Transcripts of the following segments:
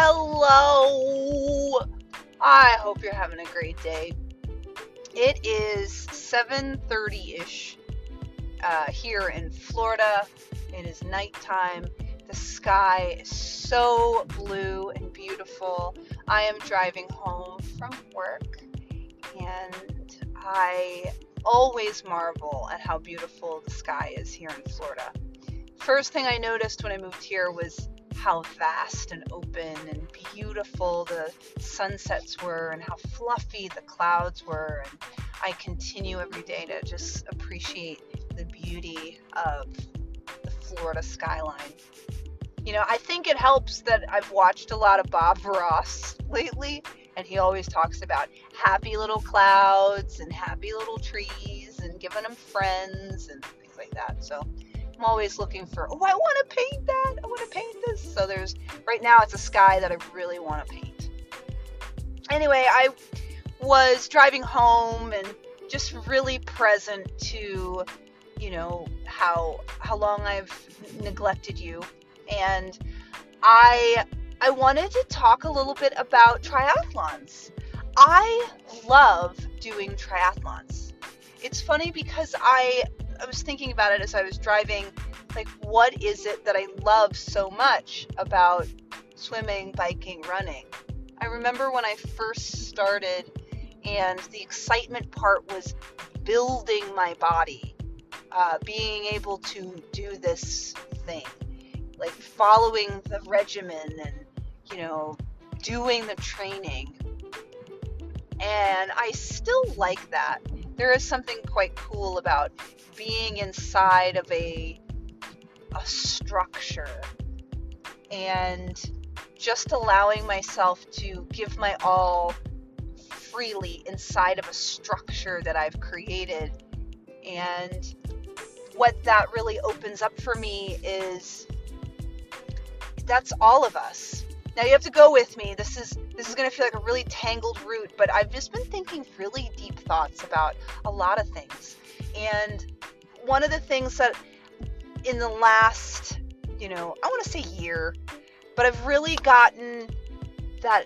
Hello. I hope you're having a great day. It is 7:30ish uh, here in Florida. It is nighttime. The sky is so blue and beautiful. I am driving home from work and I always marvel at how beautiful the sky is here in Florida. First thing I noticed when I moved here was how vast and open and beautiful the sunsets were and how fluffy the clouds were. And I continue every day to just appreciate the beauty of the Florida skyline. You know, I think it helps that I've watched a lot of Bob Ross lately, and he always talks about happy little clouds and happy little trees and giving them friends and things like that. So I'm always looking for, oh, I want to paint that. I want to paint this. So there's, right now it's a sky that I really want to paint. Anyway, I was driving home and just really present to, you know, how, how long I've neglected you. And I, I wanted to talk a little bit about triathlons. I love doing triathlons. It's funny because I I was thinking about it as I was driving. Like, what is it that I love so much about swimming, biking, running? I remember when I first started, and the excitement part was building my body, uh, being able to do this thing, like following the regimen and, you know, doing the training. And I still like that there is something quite cool about being inside of a a structure and just allowing myself to give my all freely inside of a structure that I've created. And what that really opens up for me is that's all of us. Now you have to go with me. This is this is going to feel like a really tangled root, but I've just been thinking really deep thoughts about a lot of things. And one of the things that in the last, you know, I want to say year, but I've really gotten that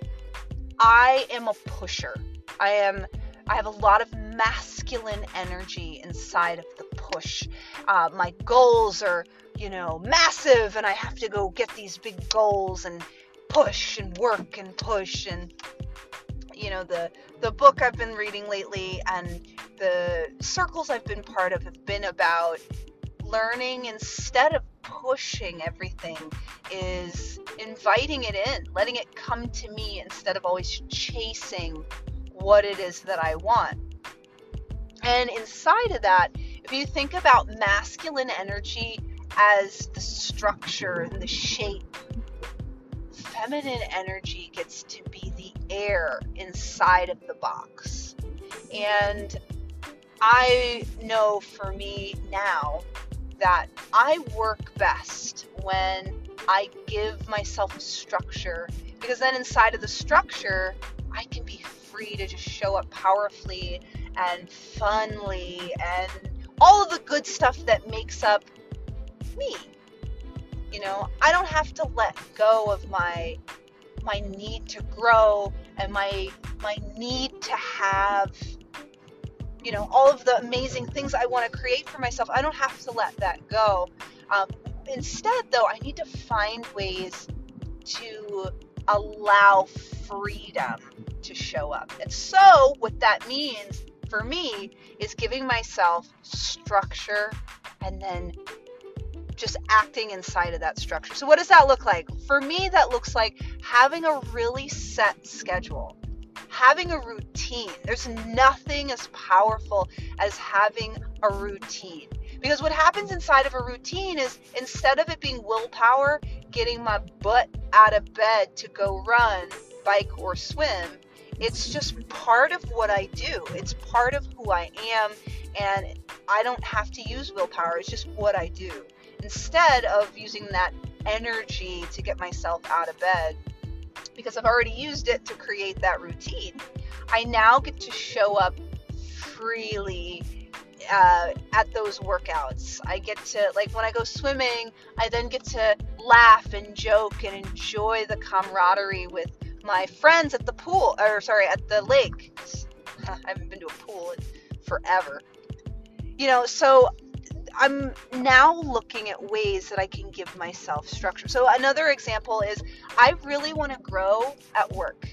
I am a pusher. I am I have a lot of masculine energy inside of the push. Uh, my goals are, you know, massive, and I have to go get these big goals and push and work and push and you know the the book I've been reading lately and the circles I've been part of have been about learning instead of pushing everything is inviting it in, letting it come to me instead of always chasing what it is that I want. And inside of that, if you think about masculine energy as the structure and the shape feminine energy gets to be the air inside of the box. And I know for me now that I work best when I give myself a structure because then inside of the structure, I can be free to just show up powerfully and funly and all of the good stuff that makes up me you know, I don't have to let go of my my need to grow and my my need to have you know all of the amazing things I want to create for myself. I don't have to let that go. Um, instead, though, I need to find ways to allow freedom to show up. And so, what that means for me is giving myself structure and then just acting inside of that structure. So, what does that look like? For me, that looks like having a really set schedule, having a routine. There's nothing as powerful as having a routine. Because what happens inside of a routine is instead of it being willpower, getting my butt out of bed to go run, bike, or swim, it's just part of what I do. It's part of who I am, and I don't have to use willpower. It's just what I do instead of using that energy to get myself out of bed because I've already used it to create that routine. I now get to show up freely uh, at those workouts. I get to, like, when I go swimming, I then get to laugh and joke and enjoy the camaraderie with my friends at the pool, or sorry, at the lake. I haven't been to a pool in forever. You know, so I'm now looking at ways that I can give myself structure. So another example is I really want to grow at work.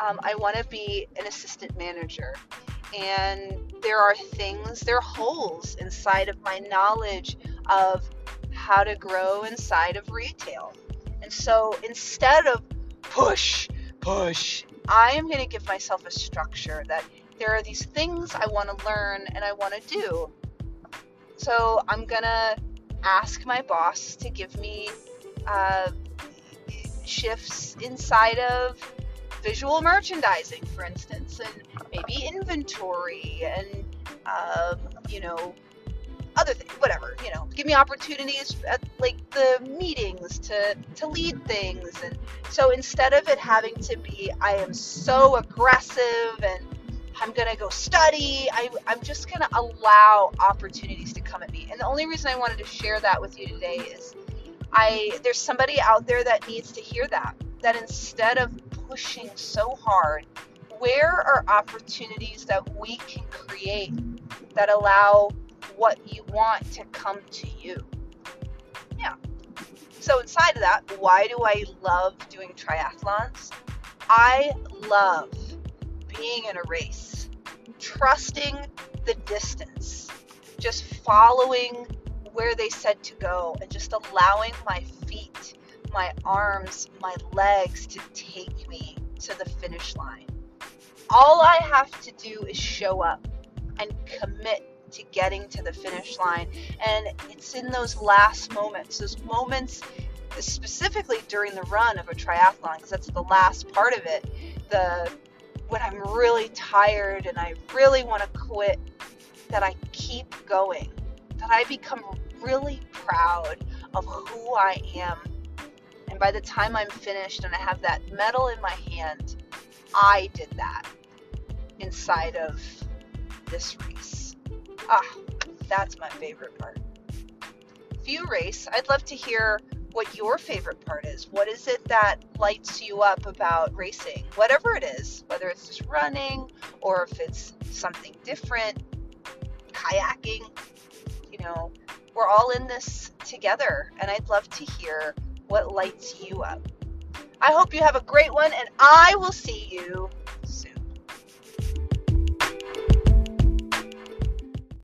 Um, I want to be an assistant manager. And there are things, there are holes inside of my knowledge of how to grow inside of retail. And so instead of push, push, I am going to give myself a structure that there are these things I want to learn and I want to do. So I'm to ask my boss to give me uh, shifts inside of visual merchandising, for instance, and maybe inventory and, um, you know, other things, whatever, you know, give me opportunities at like the meetings to, to lead things. And so instead of it having to be, I am so aggressive and I'm going to go study, I, I'm just going to allow opportunities to come at me. And the only reason I wanted to share that with you today is I, there's somebody out there that needs to hear that, that instead of pushing so hard, where are opportunities that we can create that allow what you want to come to you? Yeah. So, inside of that, why do I love doing triathlons? I love being in a race, trusting the distance, just following where they said to go, and just allowing my feet my arms, my legs to take me to the finish line. All I have to do is show up and commit to getting to the finish line. And it's in those last moments, those moments specifically during the run of a triathlon, because that's the last part of it. The when I'm really tired and I really want to quit, that I keep going, that I become really proud of who I am and by the time I'm finished and I have that medal in my hand, I did that inside of this race. Ah, that's my favorite part. If you race, I'd love to hear what your favorite part is. What is it that lights you up about racing? Whatever it is, whether it's just running or if it's something different, kayaking, you know, we're all in this together. And I'd love to hear what lights you up. I hope you have a great one, and I will see you